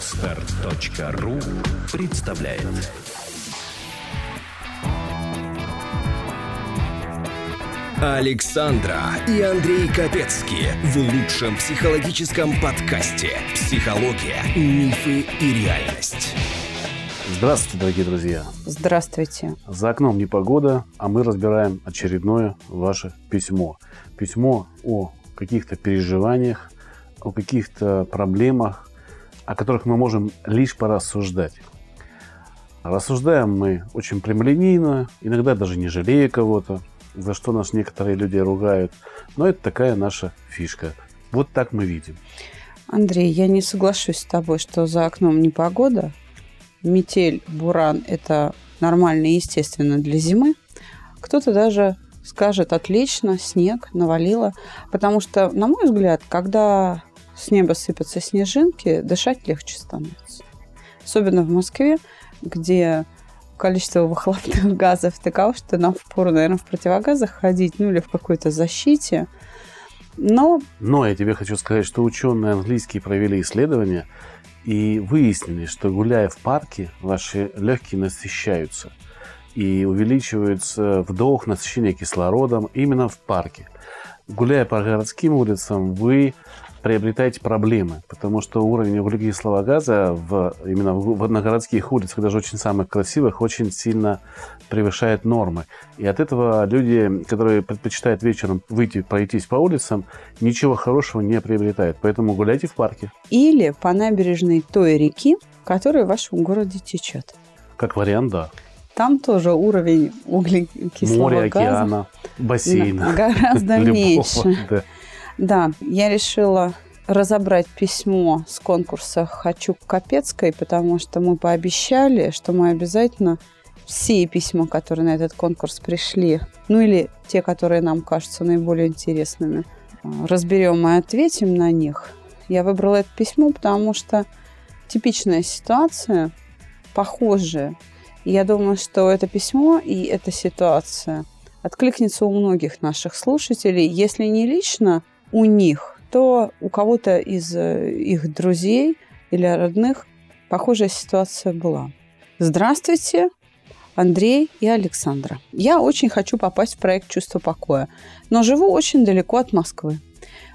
Отстар.ру представляет Александра и Андрей Капецки в лучшем психологическом подкасте «Психология, мифы и реальность». Здравствуйте, дорогие друзья. Здравствуйте. За окном непогода, а мы разбираем очередное ваше письмо. Письмо о каких-то переживаниях, о каких-то проблемах, о которых мы можем лишь порассуждать. Рассуждаем мы очень прямолинейно, иногда даже не жалея кого-то, за что нас некоторые люди ругают. Но это такая наша фишка. Вот так мы видим. Андрей, я не соглашусь с тобой, что за окном непогода. Метель, буран – это нормально и естественно для зимы. Кто-то даже скажет отлично, снег навалило. Потому что, на мой взгляд, когда с неба сыпятся снежинки, дышать легче становится. Особенно в Москве, где количество выхлопных газов таково, что нам впору, наверное, в противогазах ходить, ну или в какой-то защите. Но... Но я тебе хочу сказать, что ученые английские провели исследования и выяснили, что гуляя в парке, ваши легкие насыщаются и увеличивается вдох, насыщение кислородом именно в парке. Гуляя по городским улицам, вы приобретаете проблемы, потому что уровень углекислого газа в, именно в, на городских улицах, даже очень самых красивых, очень сильно превышает нормы. И от этого люди, которые предпочитают вечером выйти, пройтись по улицам, ничего хорошего не приобретают. Поэтому гуляйте в парке. Или по набережной той реки, которая в вашем городе течет. Как вариант, да. Там тоже уровень углекислого Море, газа океана, бассейна. Гораздо меньше. Да. Да, я решила разобрать письмо с конкурса «Хочу к Капецкой», потому что мы пообещали, что мы обязательно все письма, которые на этот конкурс пришли, ну или те, которые нам кажутся наиболее интересными, разберем и ответим на них. Я выбрала это письмо, потому что типичная ситуация, похожая. Я думаю, что это письмо и эта ситуация откликнется у многих наших слушателей, если не лично, у них, то у кого-то из э, их друзей или родных похожая ситуация была. Здравствуйте, Андрей и Александра. Я очень хочу попасть в проект «Чувство покоя», но живу очень далеко от Москвы.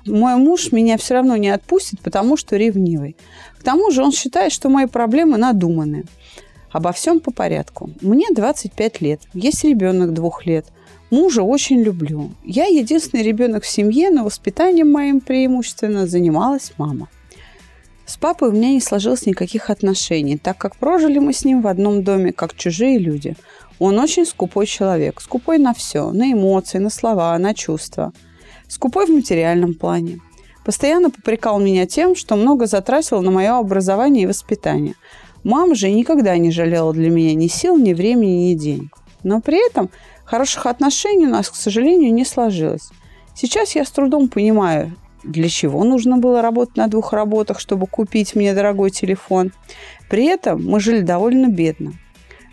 Мой муж меня все равно не отпустит, потому что ревнивый. К тому же он считает, что мои проблемы надуманные. Обо всем по порядку. Мне 25 лет, есть ребенок двух лет – Мужа очень люблю. Я единственный ребенок в семье, но воспитанием моим преимущественно занималась мама. С папой у меня не сложилось никаких отношений, так как прожили мы с ним в одном доме, как чужие люди. Он очень скупой человек, скупой на все, на эмоции, на слова, на чувства. Скупой в материальном плане. Постоянно попрекал меня тем, что много затратил на мое образование и воспитание. Мама же никогда не жалела для меня ни сил, ни времени, ни денег. Но при этом Хороших отношений у нас, к сожалению, не сложилось. Сейчас я с трудом понимаю, для чего нужно было работать на двух работах, чтобы купить мне дорогой телефон. При этом мы жили довольно бедно.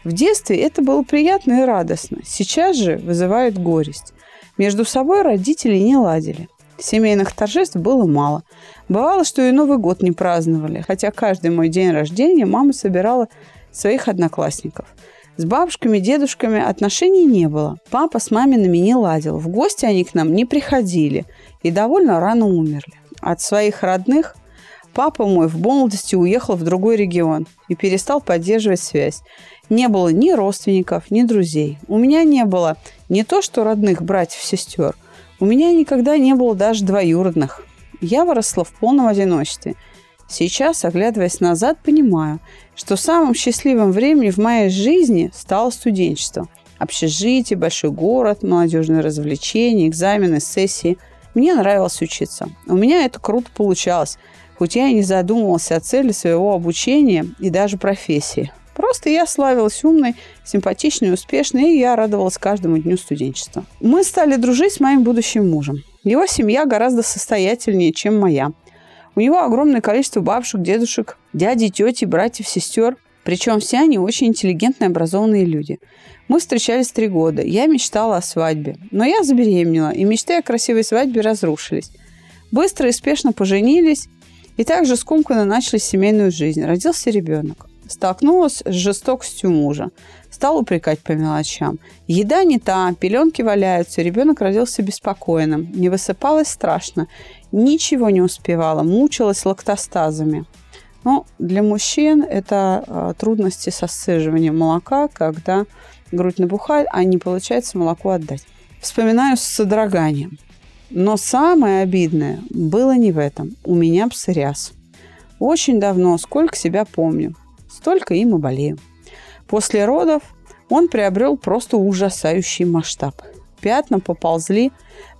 В детстве это было приятно и радостно. Сейчас же вызывает горесть. Между собой родители не ладили. Семейных торжеств было мало. Бывало, что и Новый год не праздновали, хотя каждый мой день рождения мама собирала своих одноклассников – с бабушками, дедушками отношений не было. Папа с мамиными не ладил. В гости они к нам не приходили и довольно рано умерли. От своих родных папа мой в молодости уехал в другой регион и перестал поддерживать связь. Не было ни родственников, ни друзей. У меня не было не то что родных братьев-сестер, у меня никогда не было даже двоюродных. Я выросла в полном одиночестве – Сейчас, оглядываясь назад, понимаю, что самым счастливым временем в моей жизни стало студенчество. Общежитие, большой город, молодежные развлечения, экзамены, сессии. Мне нравилось учиться. У меня это круто получалось, хоть я и не задумывался о цели своего обучения и даже профессии. Просто я славилась умной, симпатичной, успешной, и я радовалась каждому дню студенчества. Мы стали дружить с моим будущим мужем. Его семья гораздо состоятельнее, чем моя. У него огромное количество бабушек, дедушек, дядей, тети, братьев, сестер. Причем все они очень интеллигентные, образованные люди. Мы встречались три года. Я мечтала о свадьбе. Но я забеременела, и мечты о красивой свадьбе разрушились. Быстро и спешно поженились, И также скомканно начали семейную жизнь. Родился ребенок. Столкнулась с жестокостью мужа. Стал упрекать по мелочам. Еда не та, пеленки валяются, ребенок родился беспокойным. Не высыпалась страшно. Ничего не успевала, мучилась лактостазами. Но для мужчин это э, трудности со сцеживанием молока, когда грудь набухает, а не получается молоко отдать. Вспоминаю с содроганием. Но самое обидное было не в этом. У меня псориаз. Очень давно, сколько себя помню, столько и болею. После родов он приобрел просто ужасающий масштаб. Пятна поползли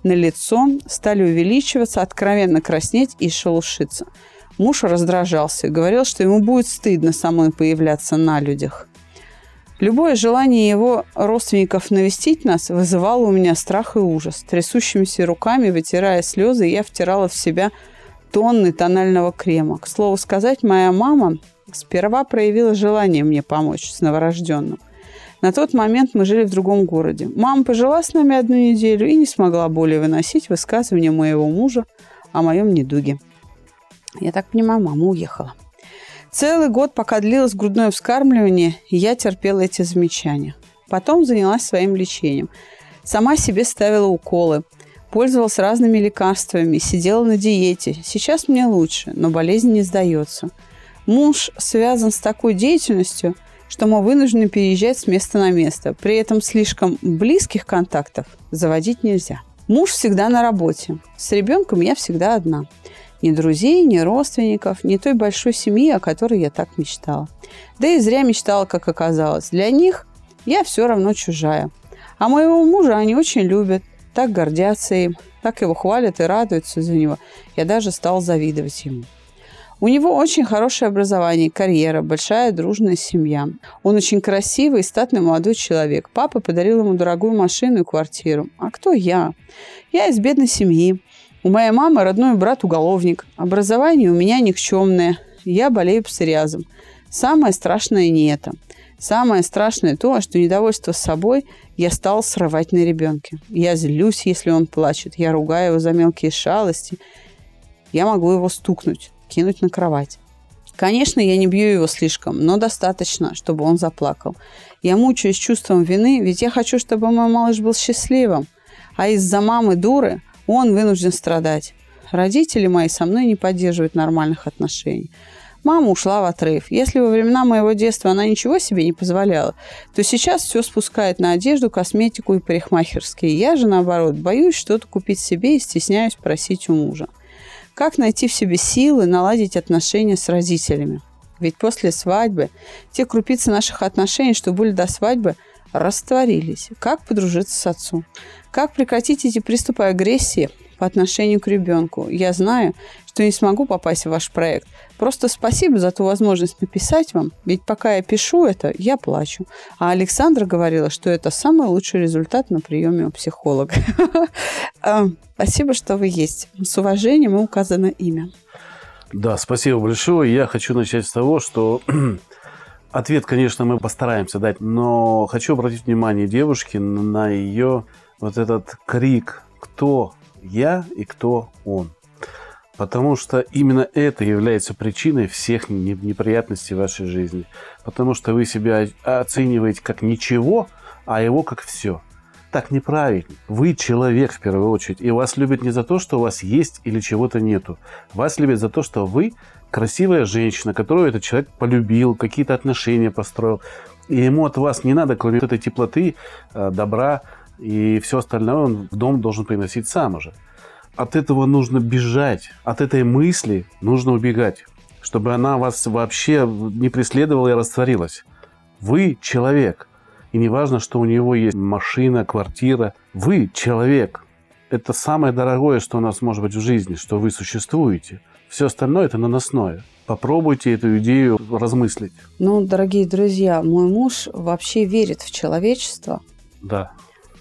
на лицо, стали увеличиваться, откровенно краснеть и шелушиться. Муж раздражался, говорил, что ему будет стыдно самой появляться на людях. Любое желание его родственников навестить нас вызывало у меня страх и ужас. Трясущимися руками, вытирая слезы, я втирала в себя тонны тонального крема. К слову сказать, моя мама сперва проявила желание мне помочь с новорожденным. На тот момент мы жили в другом городе. Мама пожила с нами одну неделю и не смогла более выносить высказывания моего мужа о моем недуге. Я так понимаю, мама уехала. Целый год, пока длилось грудное вскармливание, я терпела эти замечания. Потом занялась своим лечением. Сама себе ставила уколы, пользовалась разными лекарствами, сидела на диете. Сейчас мне лучше, но болезнь не сдается. Муж связан с такой деятельностью, что мы вынуждены переезжать с места на место. При этом слишком близких контактов заводить нельзя. Муж всегда на работе. С ребенком я всегда одна. Ни друзей, ни родственников, ни той большой семьи, о которой я так мечтала. Да и зря мечтала, как оказалось. Для них я все равно чужая. А моего мужа они очень любят, так гордятся им, так его хвалят и радуются за него. Я даже стал завидовать ему. У него очень хорошее образование, карьера, большая дружная семья. Он очень красивый и статный молодой человек. Папа подарил ему дорогую машину и квартиру. А кто я? Я из бедной семьи. У моей мамы родной брат уголовник. Образование у меня никчемное. Я болею псориазом. Самое страшное не это. Самое страшное то, что недовольство собой я стал срывать на ребенке. Я злюсь, если он плачет. Я ругаю его за мелкие шалости. Я могу его стукнуть, кинуть на кровать. Конечно, я не бью его слишком, но достаточно, чтобы он заплакал. Я мучаюсь чувством вины, ведь я хочу, чтобы мой малыш был счастливым. А из-за мамы дуры – он вынужден страдать. Родители мои со мной не поддерживают нормальных отношений. Мама ушла в отрыв. Если во времена моего детства она ничего себе не позволяла, то сейчас все спускает на одежду, косметику и парикмахерские. Я же, наоборот, боюсь что-то купить себе и стесняюсь просить у мужа. Как найти в себе силы наладить отношения с родителями? Ведь после свадьбы те крупицы наших отношений, что были до свадьбы, растворились. Как подружиться с отцом? Как прекратить эти приступы агрессии по отношению к ребенку? Я знаю, что не смогу попасть в ваш проект. Просто спасибо за ту возможность написать вам, ведь пока я пишу это, я плачу. А Александра говорила, что это самый лучший результат на приеме у психолога. Спасибо, что вы есть. С уважением указано имя. Да, спасибо большое. Я хочу начать с того, что ответ, конечно, мы постараемся дать, но хочу обратить внимание девушки на ее вот этот крик «Кто я и кто он?». Потому что именно это является причиной всех неприятностей в вашей жизни. Потому что вы себя оцениваете как ничего, а его как все. Так неправильно. Вы человек в первую очередь. И вас любят не за то, что у вас есть или чего-то нету. Вас любят за то, что вы красивая женщина, которую этот человек полюбил, какие-то отношения построил. И ему от вас не надо, кроме этой теплоты, э, добра, и все остальное он в дом должен приносить сам уже. От этого нужно бежать, от этой мысли нужно убегать, чтобы она вас вообще не преследовала и растворилась. Вы человек, и не важно, что у него есть машина, квартира. Вы человек. Это самое дорогое, что у нас может быть в жизни, что вы существуете. Все остальное – это наносное. Попробуйте эту идею размыслить. Ну, дорогие друзья, мой муж вообще верит в человечество. Да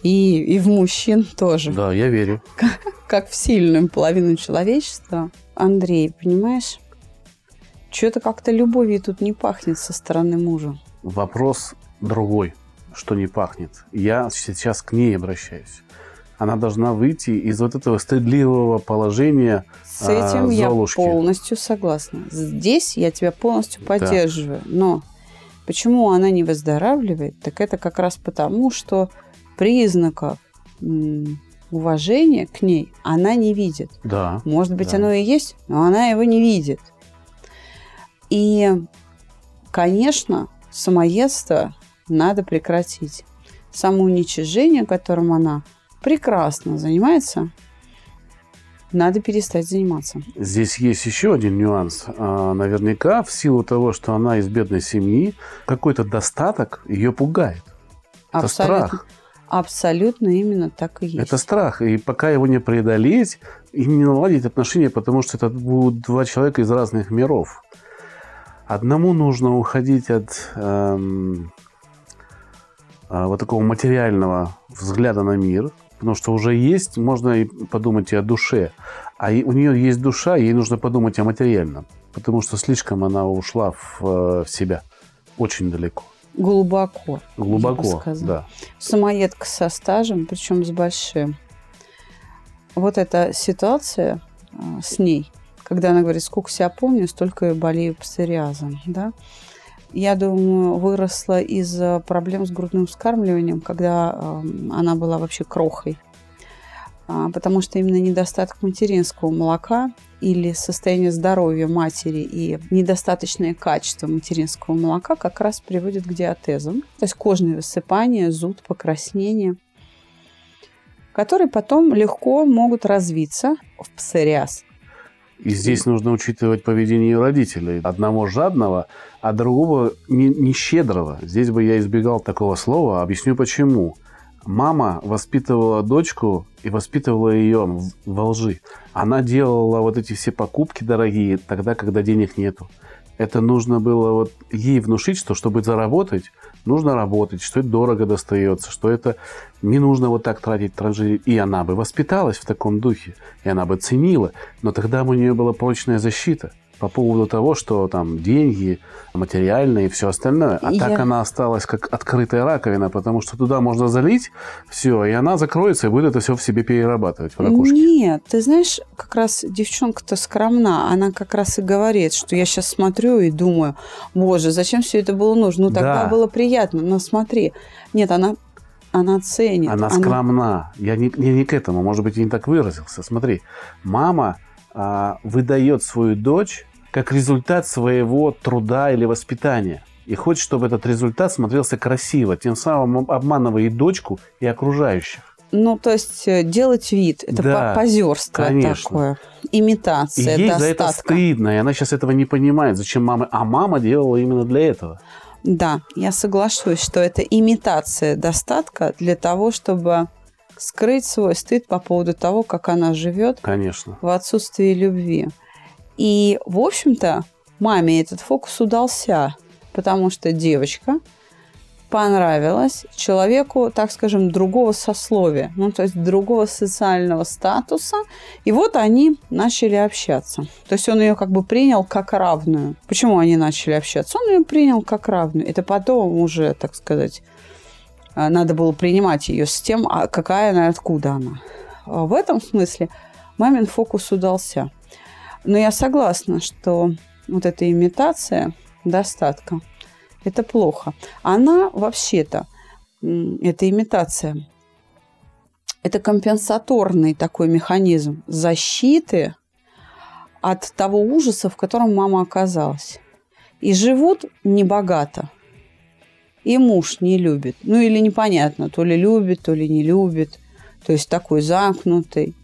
и, и в мужчин тоже. Да, я верю. Как, как в сильную половину человечества. Андрей, понимаешь, что-то как-то любовью тут не пахнет со стороны мужа. Вопрос другой, что не пахнет. Я сейчас к ней обращаюсь. Она должна выйти из вот этого стыдливого положения С этим а, я Золушки. полностью согласна. Здесь я тебя полностью поддерживаю. Но почему она не выздоравливает? Так это как раз потому, что признаков уважения к ней она не видит. Да. Может быть, Да. оно и есть, но она его не видит. И, конечно, самоедство надо прекратить. Самоуничижение, которым она прекрасно занимается, надо перестать заниматься. Здесь есть еще один нюанс. А, Наверняка в силу того, что она из бедной семьи, какой-то достаток ее пугает. Это Абсолютно, страх. Абсолютно именно так и есть. Это страх. И пока его не преодолеть и не наладить отношения, потому что это будут два человека из разных миров. Одному нужно уходить от эм, а, вот такого материального взгляда на мир, потому что уже есть, можно и подумать и о душе. А у нее есть душа, ей нужно подумать о материальном, потому что слишком она ушла в, э, в себя очень далеко. Глубоко. Глубоко, да. Самоедка со стажем, причем с большим. Вот эта ситуация а, с ней, когда она говорит, сколько себя помню, столько и болею псориазом, да, я думаю, выросла из-за проблем с грудным вскармливанием, когда она была вообще крохой. А, Потому что именно недостаток материнского молока или состояние здоровья матери и недостаточное качество материнского молока как раз приводит к диатезам, то есть кожные высыпания, зуд, покраснение, которые потом легко могут развиться в псориаз. И здесь нужно учитывать поведение родителей. Одного жадного, а другого не, не щедрого. Здесь бы я избегал такого слова. Объясню почему. Мама воспитывала дочку и воспитывала ее во лжи. Она делала вот эти все покупки дорогие тогда, когда денег нету. Это нужно было вот ей внушить, что чтобы заработать, нужно работать, что это дорого достается, что это не нужно вот так тратить, транжирить. И она бы воспиталась в таком духе, и она бы ценила. Но тогда у нее была прочная защита по поводу того, что там деньги, материальные и все остальное. А Я- так она осталась как открытая раковина, потому что туда можно залить все, и она закроется и будет это все в себе перерабатывать в ракушке. Нет, ты знаешь, как раз девчонка-то скромна. Она как раз и говорит, что я сейчас смотрю и думаю, боже, зачем все это было нужно? Ну, тогда Да. было приятно, но смотри. Нет, она, она ценит. Она скромна. Я не, не, не к этому, может быть, я не так выразился. Смотри, мама а, выдает свою дочь как результат своего труда или воспитания. И хочет, чтобы этот результат смотрелся красиво, тем самым обманывая и дочку, и окружающих. Ну, то есть э, делать вид. Это Да, по- позерство конечно. такое. И Имитация ей за это достатка. стыдно, и она сейчас этого не понимает, зачем мама. А мама делала именно для этого. Да, я соглашусь, что это имитация достатка для того, чтобы скрыть свой стыд по поводу того, как она живет Конечно. в отсутствии любви. И, в общем-то, маме этот фокус удался, потому что девочка понравилась человеку, так скажем, другого сословия, ну, то есть другого социального статуса. И вот они начали общаться. То есть он ее как бы принял как равную. Почему они начали общаться? Он ее принял как равную. Это потом уже, так сказать, а, надо было принимать ее с тем, а какая она откуда она. А В этом смысле мамин фокус удался. Но я согласна, что вот эта имитация достатка – это плохо. Она вообще-то, эта имитация, это компенсаторный такой механизм защиты от того ужаса, в котором мама оказалась. И живут небогато. И муж не любит. Ну или непонятно, то ли любит, то ли не любит. То есть такой замкнутый,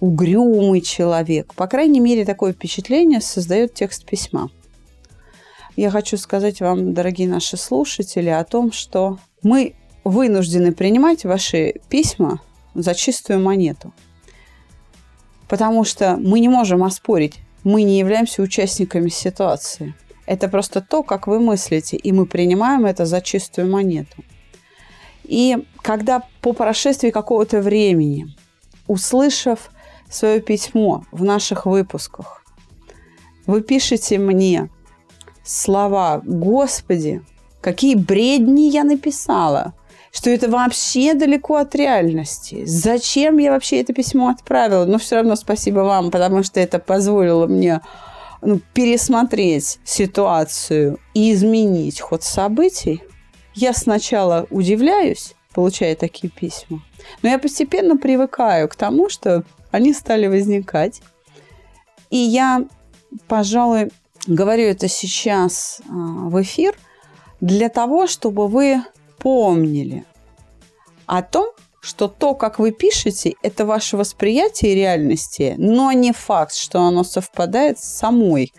угрюмый человек. По крайней мере, такое впечатление создает текст письма. Я хочу сказать вам, дорогие наши слушатели, о том, что мы вынуждены принимать ваши письма за чистую монету. Потому что мы не можем оспорить, мы не являемся участниками ситуации. Это просто то, как вы мыслите, и мы принимаем это за чистую монету. И когда по прошествии какого-то времени, услышав свое письмо в наших выпусках, вы пишете мне слова «Господи, какие бредни я написала! что это вообще далеко от реальности. Зачем я вообще это письмо отправила? Но все равно спасибо вам, потому что это позволило мне ну, пересмотреть ситуацию и изменить ход событий. Я сначала удивляюсь, получая такие письма, но я постепенно привыкаю к тому, что они стали возникать. И я, пожалуй, говорю это сейчас а, в эфир для того, чтобы вы помнили о том, что то, как вы пишете, это ваше восприятие реальности, но не факт, что оно совпадает с самой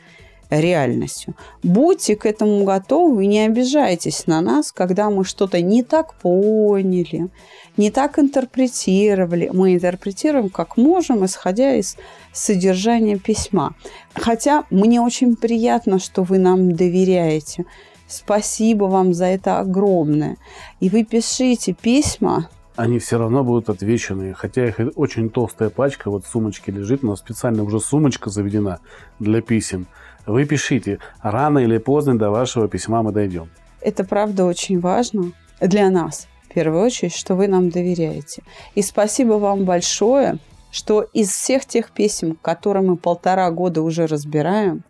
реальностью. Будьте к этому готовы и не обижайтесь на нас, когда мы что-то не так поняли, не так интерпретировали. Мы интерпретируем как можем, исходя из содержания письма. Хотя мне очень приятно, что вы нам доверяете. Спасибо вам за это огромное. И вы пишите письма они все равно будут отвечены. Хотя их очень толстая пачка, вот в сумочке лежит, но специально уже сумочка заведена для писем. Вы пишите, рано или поздно до вашего письма мы дойдем. Это правда очень важно для нас, в первую очередь, что вы нам доверяете. И спасибо вам большое, что из всех тех писем, которые мы полтора года уже разбираем,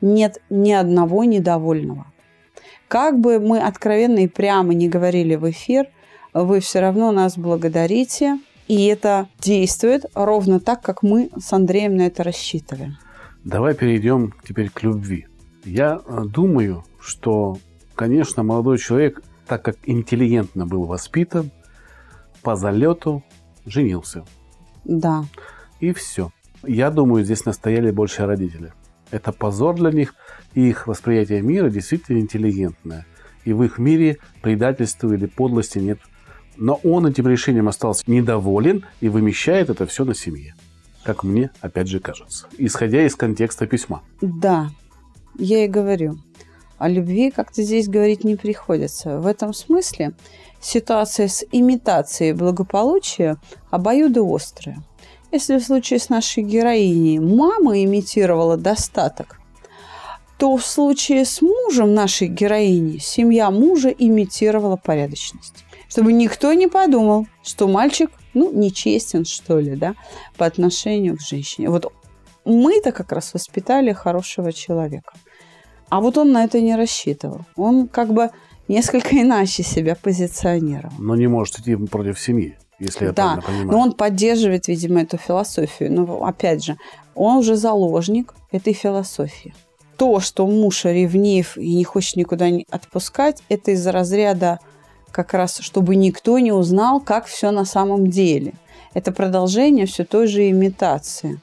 нет ни одного недовольного. Как бы мы откровенно и прямо не говорили в эфир – вы все равно нас благодарите. И это действует ровно так, как мы с Андреем на это рассчитываем. Давай перейдем теперь к любви. Я э, думаю, что, конечно, молодой человек, так как интеллигентно был воспитан, по залету женился. Да. И все. Я думаю, здесь настояли больше родители. Это позор для них, и их восприятие мира действительно интеллигентное. И в их мире предательства или подлости нет но он этим решением остался недоволен и вымещает это все на семье. Как мне, опять же, кажется. Исходя из контекста письма. Да, я и говорю. О любви как-то здесь говорить не приходится. В этом смысле ситуация с имитацией благополучия обоюдоострая. Если в случае с нашей героиней мама имитировала достаток, то в случае с мужем нашей героини семья мужа имитировала порядочность чтобы никто не подумал, что мальчик, ну, нечестен, что ли, да, по отношению к женщине. Вот мы-то как раз воспитали хорошего человека. А вот он на это не рассчитывал. Он как бы несколько иначе себя позиционировал. Но не может идти против семьи, если я да, правильно понимаю. но он поддерживает, видимо, эту философию. Но, опять же, он уже заложник этой философии. То, что муж ревнив и не хочет никуда не отпускать, это из разряда как раз, чтобы никто не узнал, как все на самом деле. Это продолжение все той же имитации.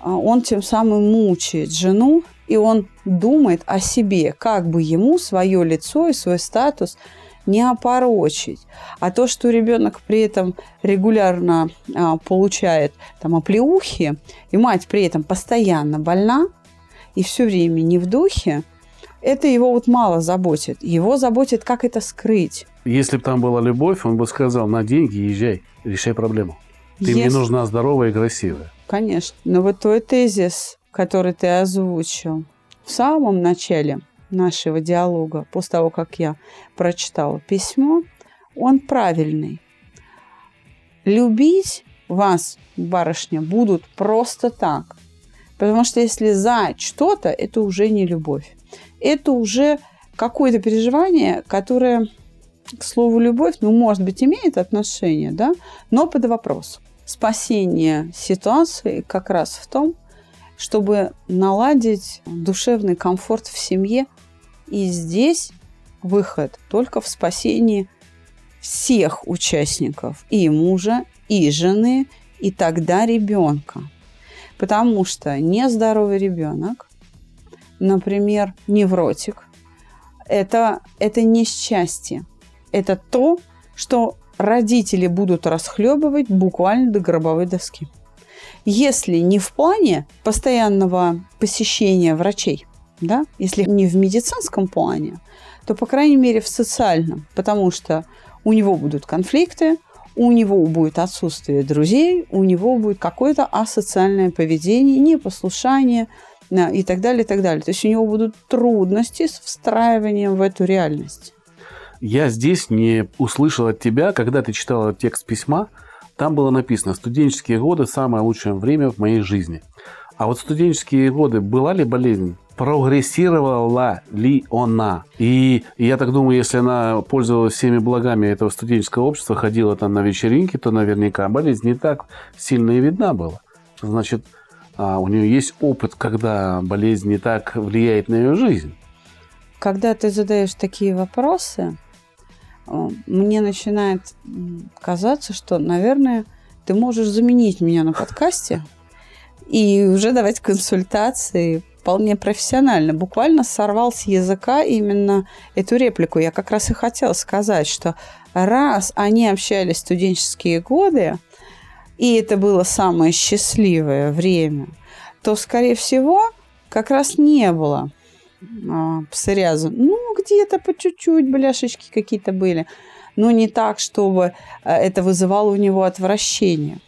А он тем самым мучает жену, и он думает о себе, как бы ему свое лицо и свой статус не опорочить. А то, что ребенок при этом регулярно а, получает там оплеухи, и мать при этом постоянно больна, и все время не в духе – это его вот мало заботит. Его заботит, как это скрыть. Если бы там была любовь, он бы сказал, на деньги езжай, решай проблему. Ты Если... мне нужна здоровая и красивая. Конечно. Но вот твой тезис, который ты озвучил в самом начале нашего диалога, после того, как я прочитала письмо, он правильный. Любить вас, барышня, будут просто так. Потому что если за что-то, это уже не любовь это уже какое-то переживание, которое, к слову, любовь, ну, может быть, имеет отношение, да, но под вопрос. Спасение ситуации как раз в том, чтобы наладить душевный комфорт в семье. И здесь выход только в спасении всех участников, и мужа, и жены, и тогда ребенка. Потому что нездоровый ребенок например, невротик, это, это несчастье. Это то, что родители будут расхлебывать буквально до гробовой доски. Если не в плане постоянного посещения врачей, да, если не в медицинском плане, то, по крайней мере, в социальном, потому что у него будут конфликты, у него будет отсутствие друзей, у него будет какое-то асоциальное поведение, непослушание, и так далее, и так далее. То есть у него будут трудности с встраиванием в эту реальность. Я здесь не услышал от тебя, когда ты читала текст письма, там было написано «Студенческие годы – самое лучшее время в моей жизни». А вот студенческие годы была ли болезнь? Прогрессировала ли она? И я так думаю, если она пользовалась всеми благами этого студенческого общества, ходила там на вечеринки, то наверняка болезнь не так сильно и видна была. Значит, а, у нее есть опыт, когда болезнь не так влияет на ее жизнь. Когда ты задаешь такие вопросы, мне начинает казаться, что, наверное, ты можешь заменить меня на подкасте и уже давать консультации вполне профессионально. Буквально сорвал с языка именно эту реплику. Я как раз и хотела сказать, что раз они общались в студенческие годы, и это было самое счастливое время, то, скорее всего, как раз не было а, псориаза. Ну, где-то по чуть-чуть бляшечки какие-то были. Но не так, чтобы а, это вызывало у него отвращение.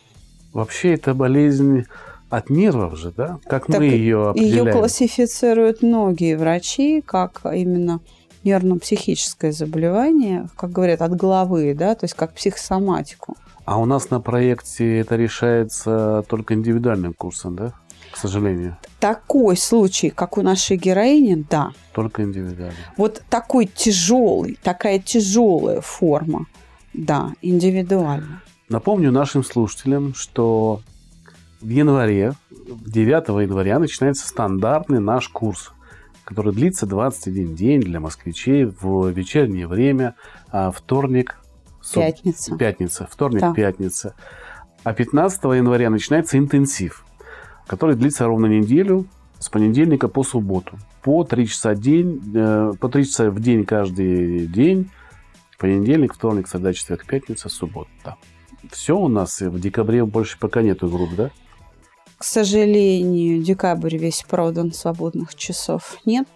Вообще, это болезнь от нервов же, да? Как так мы ее определяем? Ее классифицируют многие врачи, как именно нервно-психическое заболевание, как говорят, от головы, да, то есть как психосоматику. А у нас на проекте это решается только индивидуальным курсом, да? К сожалению. Такой случай, как у нашей героини, да. Только индивидуально. Вот такой тяжелый, такая тяжелая форма, да, индивидуально. Напомню нашим слушателям, что в январе, 9 января начинается стандартный наш курс, который длится 21 день для москвичей в вечернее время, а вторник, пятница. Пятница, вторник, да. пятница. А 15 января начинается интенсив, который длится ровно неделю, с понедельника по субботу. По 3 часа, день, э, по 3 часа в день каждый день. Понедельник, вторник, среда, четверг, пятница, суббота. Да. Все у нас в декабре больше пока нету групп, да? К сожалению, декабрь весь продан, свободных часов нет.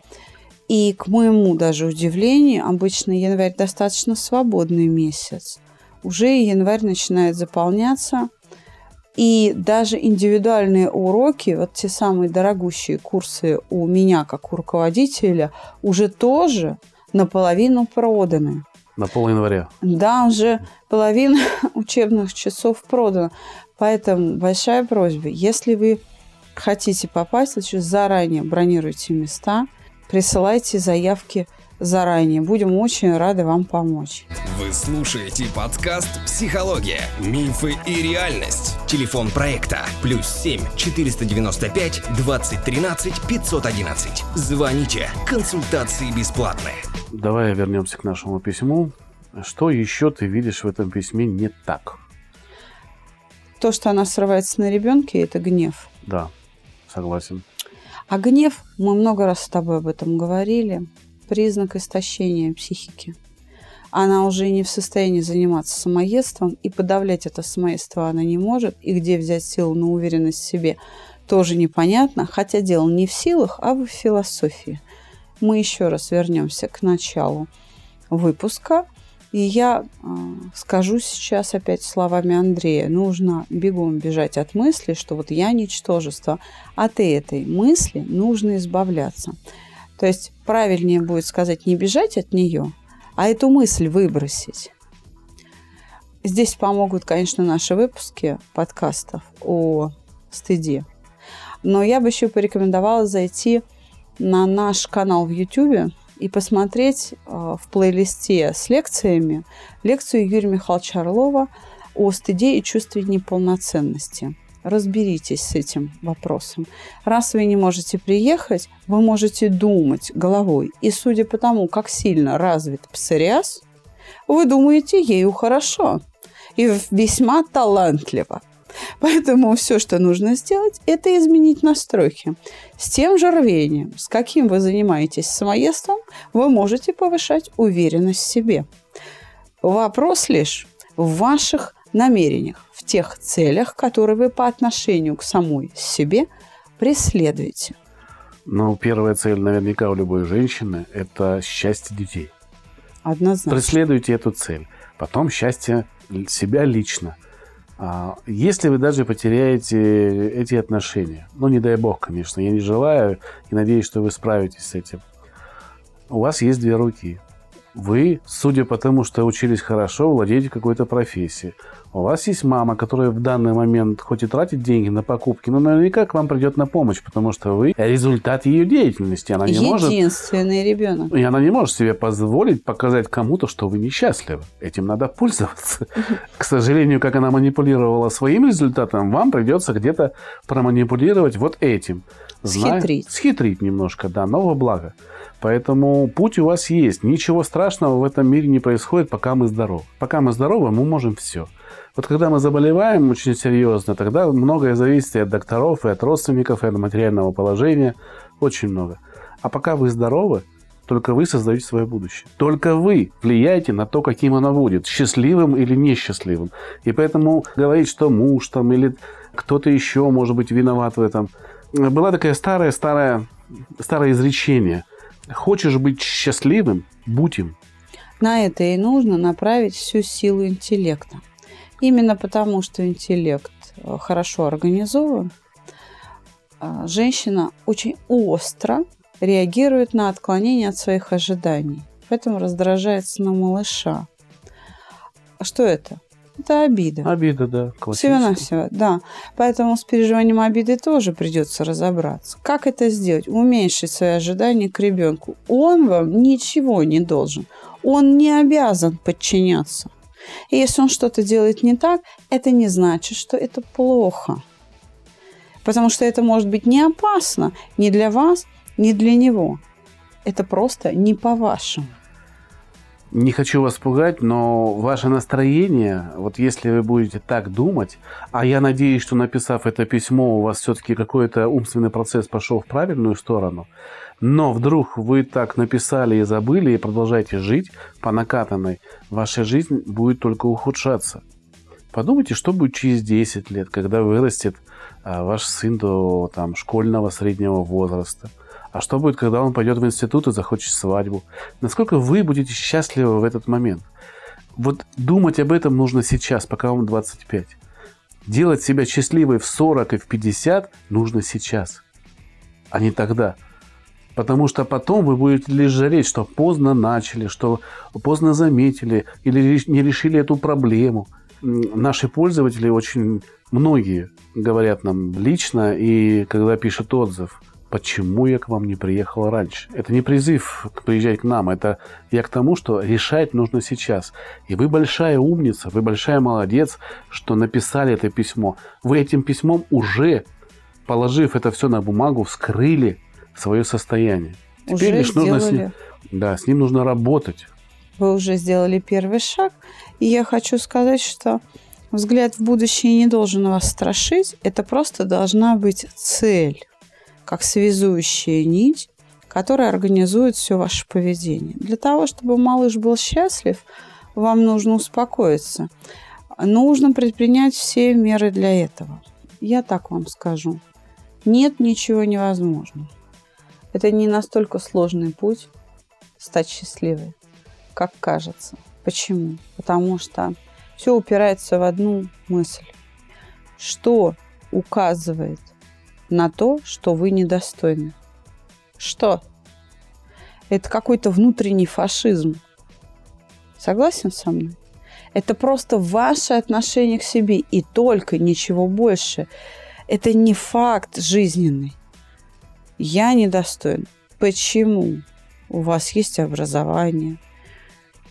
И к моему даже удивлению, обычно январь достаточно свободный месяц. Уже январь начинает заполняться. И даже индивидуальные уроки, вот те самые дорогущие курсы у меня как у руководителя, уже тоже наполовину проданы. На пол января? Да, уже половина учебных часов продана. Поэтому большая просьба, если вы хотите попасть, значит, заранее бронируйте места, присылайте заявки заранее. Будем очень рады вам помочь. Вы слушаете подкаст «Психология. Мифы и реальность». Телефон проекта «Плюс 7 495 2013 511». Звоните. Консультации бесплатные. Давай вернемся к нашему письму. Что еще ты видишь в этом письме не так? то, что она срывается на ребенке, это гнев. Да, согласен. А гнев, мы много раз с тобой об этом говорили, признак истощения психики. Она уже не в состоянии заниматься самоедством, и подавлять это самоедство она не может, и где взять силу на уверенность в себе, тоже непонятно, хотя дело не в силах, а в философии. Мы еще раз вернемся к началу выпуска – и я скажу сейчас опять словами Андрея, нужно бегом бежать от мысли, что вот я ничтожество. От этой мысли нужно избавляться. То есть правильнее будет сказать не бежать от нее, а эту мысль выбросить. Здесь помогут, конечно, наши выпуски подкастов о стыде. Но я бы еще порекомендовала зайти на наш канал в YouTube и посмотреть э, в плейлисте с лекциями лекцию Юрия Михайловича Орлова о стыде и чувстве неполноценности. Разберитесь с этим вопросом. Раз вы не можете приехать, вы можете думать головой. И судя по тому, как сильно развит псориаз, вы думаете ею хорошо и весьма талантливо. Поэтому все, что нужно сделать, это изменить настройки. С тем же рвением, с каким вы занимаетесь самоедством, вы можете повышать уверенность в себе. Вопрос лишь в ваших намерениях, в тех целях, которые вы по отношению к самой себе преследуете. Ну, первая цель наверняка у любой женщины – это счастье детей. Однозначно. Преследуйте эту цель. Потом счастье себя лично – если вы даже потеряете эти отношения, ну, не дай бог, конечно, я не желаю и надеюсь, что вы справитесь с этим. У вас есть две руки. Вы, судя по тому, что учились хорошо, владеете какой-то профессией. У вас есть мама, которая в данный момент хоть и тратит деньги на покупки, но наверняка к вам придет на помощь, потому что вы результат ее деятельности. Она не Единственный может, ребенок. И она не может себе позволить показать кому-то, что вы несчастливы. Этим надо пользоваться. К сожалению, как она манипулировала своим результатом, вам придется где-то проманипулировать вот этим. Схитрить. Схитрить немножко, да, но во благо. Поэтому путь у вас есть. Ничего страшного в этом мире не происходит, пока мы здоровы. Пока мы здоровы, мы можем все. Вот когда мы заболеваем очень серьезно, тогда многое зависит и от докторов, и от родственников, и от материального положения. Очень много. А пока вы здоровы, только вы создаете свое будущее. Только вы влияете на то, каким оно будет, счастливым или несчастливым. И поэтому говорить, что муж там или кто-то еще может быть виноват в этом. Была такая старая, старая, старое изречение – Хочешь быть счастливым? Будь им. На это и нужно направить всю силу интеллекта. Именно потому, что интеллект э, хорошо организован, э, женщина очень остро реагирует на отклонение от своих ожиданий. Поэтому раздражается на малыша. А что это? Это обида. Обида, да. Всего-навсего, да. Поэтому с переживанием обиды тоже придется разобраться. Как это сделать? Уменьшить свои ожидания к ребенку. Он вам ничего не должен. Он не обязан подчиняться. И если он что-то делает не так, это не значит, что это плохо. Потому что это может быть не опасно ни для вас, ни для него. Это просто не по-вашему. Не хочу вас пугать, но ваше настроение, вот если вы будете так думать, а я надеюсь, что написав это письмо, у вас все-таки какой-то умственный процесс пошел в правильную сторону, но вдруг вы так написали и забыли, и продолжаете жить по накатанной, ваша жизнь будет только ухудшаться. Подумайте, что будет через 10 лет, когда вырастет а, ваш сын до там, школьного среднего возраста – а что будет, когда он пойдет в институт и захочет свадьбу? Насколько вы будете счастливы в этот момент? Вот думать об этом нужно сейчас, пока вам 25. Делать себя счастливой в 40 и в 50 нужно сейчас, а не тогда. Потому что потом вы будете лишь жалеть, что поздно начали, что поздно заметили или не решили эту проблему. Наши пользователи очень многие говорят нам лично и когда пишут отзыв – почему я к вам не приехал раньше. Это не призыв приезжать к нам, это я к тому, что решать нужно сейчас. И вы большая умница, вы большая молодец, что написали это письмо. Вы этим письмом уже, положив это все на бумагу, вскрыли свое состояние. Теперь уже лишь нужно с ним, да, с ним нужно работать. Вы уже сделали первый шаг, и я хочу сказать, что взгляд в будущее не должен вас страшить, это просто должна быть цель как связующая нить, которая организует все ваше поведение. Для того, чтобы малыш был счастлив, вам нужно успокоиться. Нужно предпринять все меры для этого. Я так вам скажу. Нет ничего невозможного. Это не настолько сложный путь стать счастливой, как кажется. Почему? Потому что все упирается в одну мысль. Что указывает на то, что вы недостойны. Что? Это какой-то внутренний фашизм. Согласен со мной? Это просто ваше отношение к себе и только ничего больше. Это не факт жизненный. Я недостоин. Почему? У вас есть образование,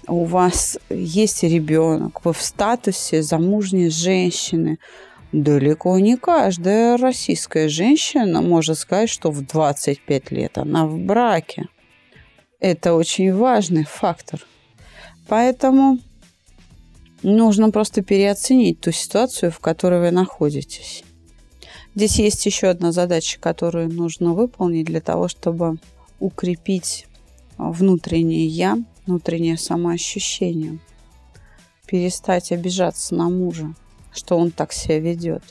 у вас есть ребенок, вы в статусе замужней женщины, Далеко не каждая российская женщина может сказать, что в 25 лет она в браке. Это очень важный фактор. Поэтому нужно просто переоценить ту ситуацию, в которой вы находитесь. Здесь есть еще одна задача, которую нужно выполнить для того, чтобы укрепить внутреннее «я», внутреннее самоощущение, перестать обижаться на мужа, что он так себя ведет.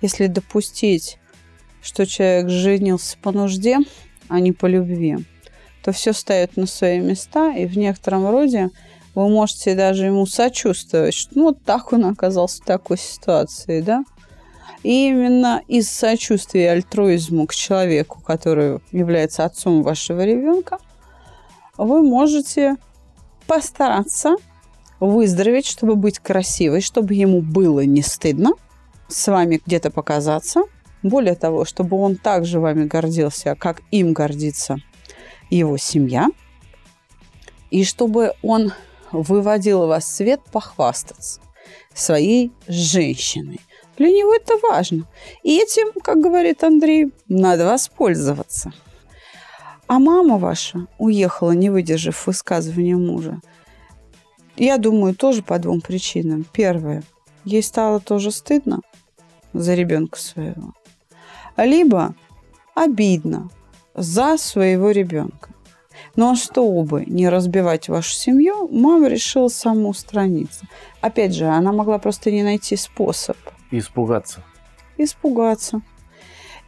Если допустить, что человек женился по нужде, а не по любви, то все ставит на свои места, и в некотором роде вы можете даже ему сочувствовать, что ну, вот так он оказался в такой ситуации, да? И именно из сочувствия и альтруизму к человеку, который является отцом вашего ребенка, вы можете постараться выздороветь, чтобы быть красивой, чтобы ему было не стыдно с вами где-то показаться. Более того, чтобы он также вами гордился, как им гордится его семья. И чтобы он выводил вас в свет похвастаться своей женщиной. Для него это важно. И этим, как говорит Андрей, надо воспользоваться. А мама ваша уехала, не выдержав высказывания мужа. Я думаю, тоже по двум причинам. Первое. Ей стало тоже стыдно за ребенка своего. Либо обидно за своего ребенка. Но ну, а чтобы не разбивать вашу семью, мама решила самоустраниться. Опять же, она могла просто не найти способ. Испугаться. Испугаться.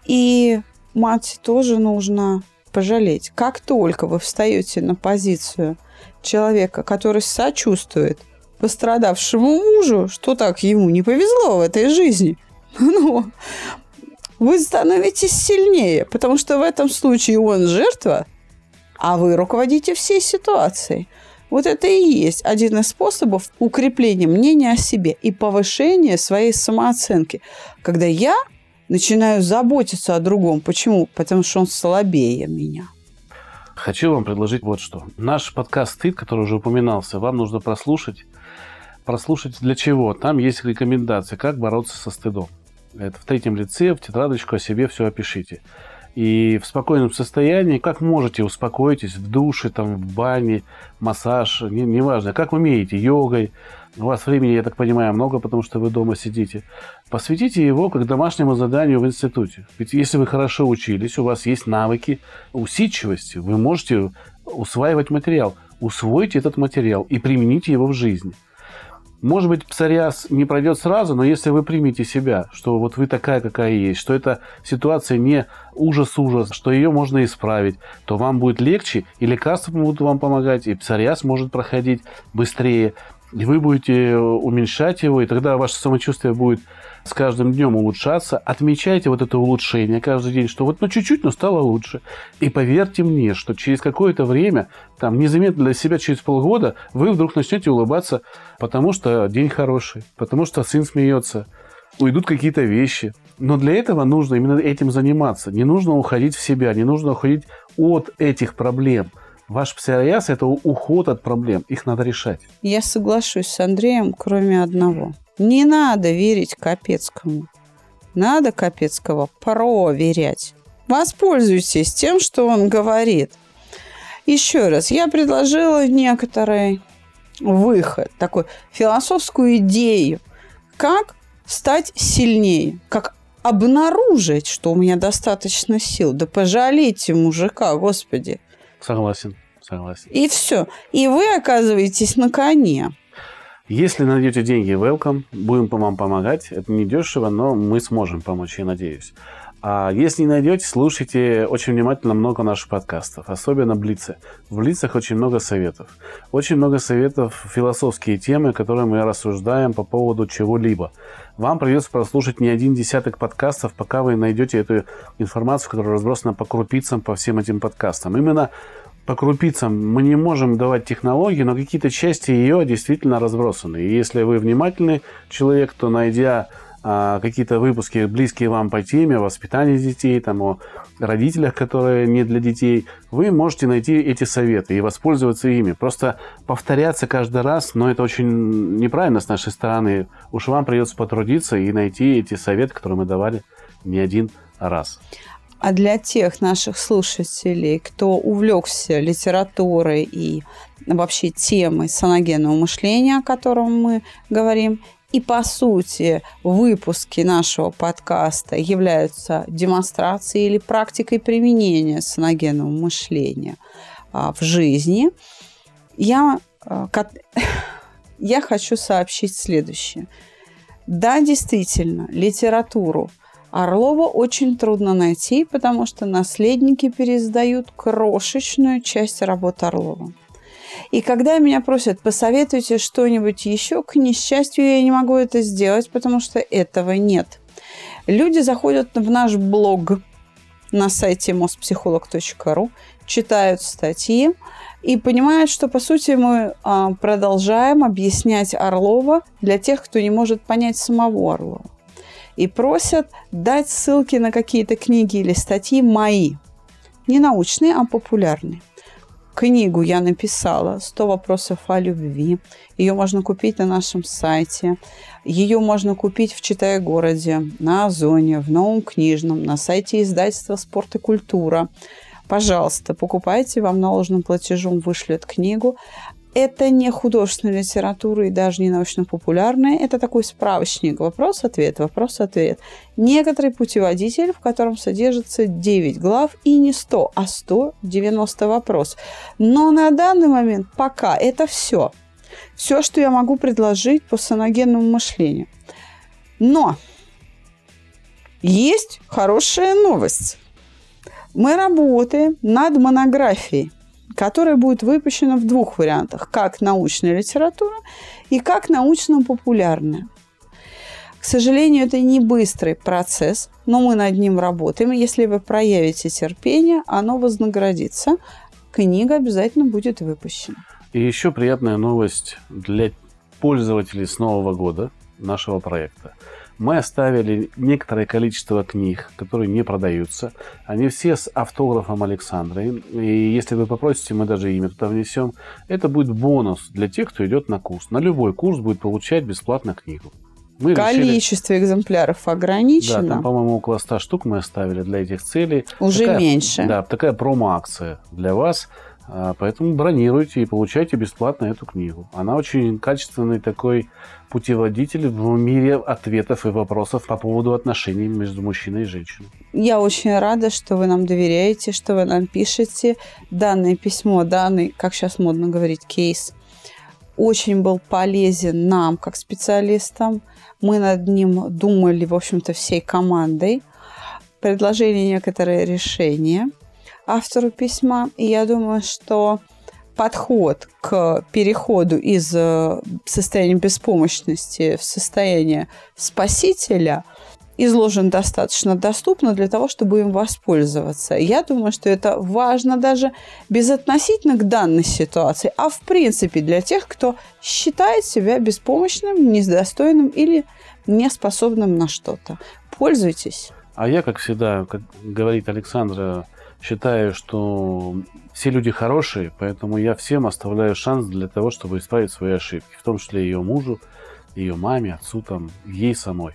И мать тоже нужно пожалеть. Как только вы встаете на позицию человека, который сочувствует пострадавшему мужу, что так ему не повезло в этой жизни, ну, вы становитесь сильнее, потому что в этом случае он жертва, а вы руководите всей ситуацией. Вот это и есть один из способов укрепления мнения о себе и повышения своей самооценки. Когда я начинаю заботиться о другом. Почему? Потому что он слабее меня. Хочу вам предложить вот что. Наш подкаст «Стыд», который уже упоминался, вам нужно прослушать. Прослушать для чего? Там есть рекомендации, как бороться со стыдом. Это в третьем лице, в тетрадочку о себе все опишите. И в спокойном состоянии, как можете, успокойтесь в душе, там, в бане, массаж, не, неважно, как умеете, йогой, у вас времени, я так понимаю, много, потому что вы дома сидите. Посвятите его как домашнему заданию в институте. Ведь если вы хорошо учились, у вас есть навыки усидчивости, вы можете усваивать материал. Усвойте этот материал и примените его в жизни. Может быть, псориаз не пройдет сразу, но если вы примете себя, что вот вы такая, какая есть, что эта ситуация не ужас-ужас, что ее можно исправить, то вам будет легче, и лекарства будут вам помогать, и псориаз может проходить быстрее и вы будете уменьшать его, и тогда ваше самочувствие будет с каждым днем улучшаться. Отмечайте вот это улучшение каждый день, что вот ну чуть-чуть, но стало лучше. И поверьте мне, что через какое-то время, там незаметно для себя через полгода, вы вдруг начнете улыбаться, потому что день хороший, потому что сын смеется, уйдут какие-то вещи. Но для этого нужно именно этим заниматься. Не нужно уходить в себя, не нужно уходить от этих проблем – Ваш псориаз – это уход от проблем. Их надо решать. Я соглашусь с Андреем, кроме одного. Не надо верить Капецкому. Надо Капецкого проверять. Воспользуйтесь тем, что он говорит. Еще раз, я предложила некоторый выход, такую философскую идею, как стать сильнее, как обнаружить, что у меня достаточно сил. Да пожалейте мужика, господи. Согласен, согласен. И все. И вы оказываетесь на коне. Если найдете деньги, welcome. Будем вам помогать. Это не дешево, но мы сможем помочь, я надеюсь. А если не найдете, слушайте очень внимательно много наших подкастов, особенно Блицы. В Блицах очень много советов. Очень много советов, философские темы, которые мы рассуждаем по поводу чего-либо. Вам придется прослушать не один десяток подкастов, пока вы найдете эту информацию, которая разбросана по крупицам по всем этим подкастам. Именно по крупицам мы не можем давать технологии, но какие-то части ее действительно разбросаны. И если вы внимательный человек, то найдя какие-то выпуски, близкие вам по теме, о воспитании детей, там, о родителях, которые не для детей, вы можете найти эти советы и воспользоваться ими. Просто повторяться каждый раз, но это очень неправильно с нашей стороны. Уж вам придется потрудиться и найти эти советы, которые мы давали не один раз. А для тех наших слушателей, кто увлекся литературой и вообще темой саногенного мышления, о котором мы говорим, и, по сути, выпуски нашего подкаста являются демонстрацией или практикой применения саногенного мышления а, в жизни. Я, а, я хочу сообщить следующее. Да, действительно, литературу Орлова очень трудно найти, потому что наследники пересдают крошечную часть работы Орлова. И когда меня просят, посоветуйте что-нибудь еще, к несчастью, я не могу это сделать, потому что этого нет. Люди заходят в наш блог, на сайте mospsycholog.ru, читают статьи и понимают, что, по сути, мы а, продолжаем объяснять Орлова для тех, кто не может понять самого Орлова. И просят дать ссылки на какие-то книги или статьи мои. Не научные, а популярные. Книгу я написала «100 вопросов о любви». Ее можно купить на нашем сайте. Ее можно купить в Читай-городе, на Озоне, в Новом книжном, на сайте издательства «Спорт и культура». Пожалуйста, покупайте, вам наложенным платежом вышлют книгу. Это не художественная литература и даже не научно-популярная. Это такой справочник. Вопрос-ответ, вопрос-ответ. Некоторый путеводитель, в котором содержится 9 глав и не 100, а 190 вопросов. Но на данный момент пока это все. Все, что я могу предложить по саногенному мышлению. Но есть хорошая новость. Мы работаем над монографией которая будет выпущена в двух вариантах. Как научная литература и как научно-популярная. К сожалению, это не быстрый процесс, но мы над ним работаем. Если вы проявите терпение, оно вознаградится. Книга обязательно будет выпущена. И еще приятная новость для пользователей с Нового года нашего проекта – мы оставили некоторое количество книг, которые не продаются. Они все с автографом Александры. И если вы попросите, мы даже имя туда внесем. Это будет бонус для тех, кто идет на курс. На любой курс будет получать бесплатно книгу. Мы Количество решили... экземпляров ограничено. Да, там, по-моему, около 100 штук мы оставили для этих целей. Уже такая, меньше. Да, такая промо-акция для вас. А, поэтому бронируйте и получайте бесплатно эту книгу. Она очень качественный такой путеводитель в мире ответов и вопросов по поводу отношений между мужчиной и женщиной. Я очень рада, что вы нам доверяете, что вы нам пишете. Данное письмо, данный, как сейчас модно говорить, кейс, очень был полезен нам, как специалистам. Мы над ним думали, в общем-то, всей командой. Предложили некоторые решения – автору письма. И я думаю, что подход к переходу из э, состояния беспомощности в состояние спасителя изложен достаточно доступно для того, чтобы им воспользоваться. Я думаю, что это важно даже безотносительно к данной ситуации, а в принципе для тех, кто считает себя беспомощным, недостойным или неспособным на что-то. Пользуйтесь. А я, как всегда, как говорит Александра, считаю, что все люди хорошие, поэтому я всем оставляю шанс для того, чтобы исправить свои ошибки, в том числе ее мужу, ее маме, отцу, там, ей самой.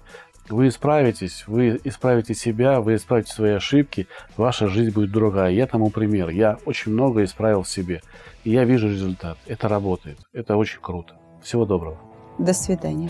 Вы исправитесь, вы исправите себя, вы исправите свои ошибки, ваша жизнь будет другая. Я тому пример. Я очень много исправил в себе, и я вижу результат. Это работает. Это очень круто. Всего доброго. До свидания.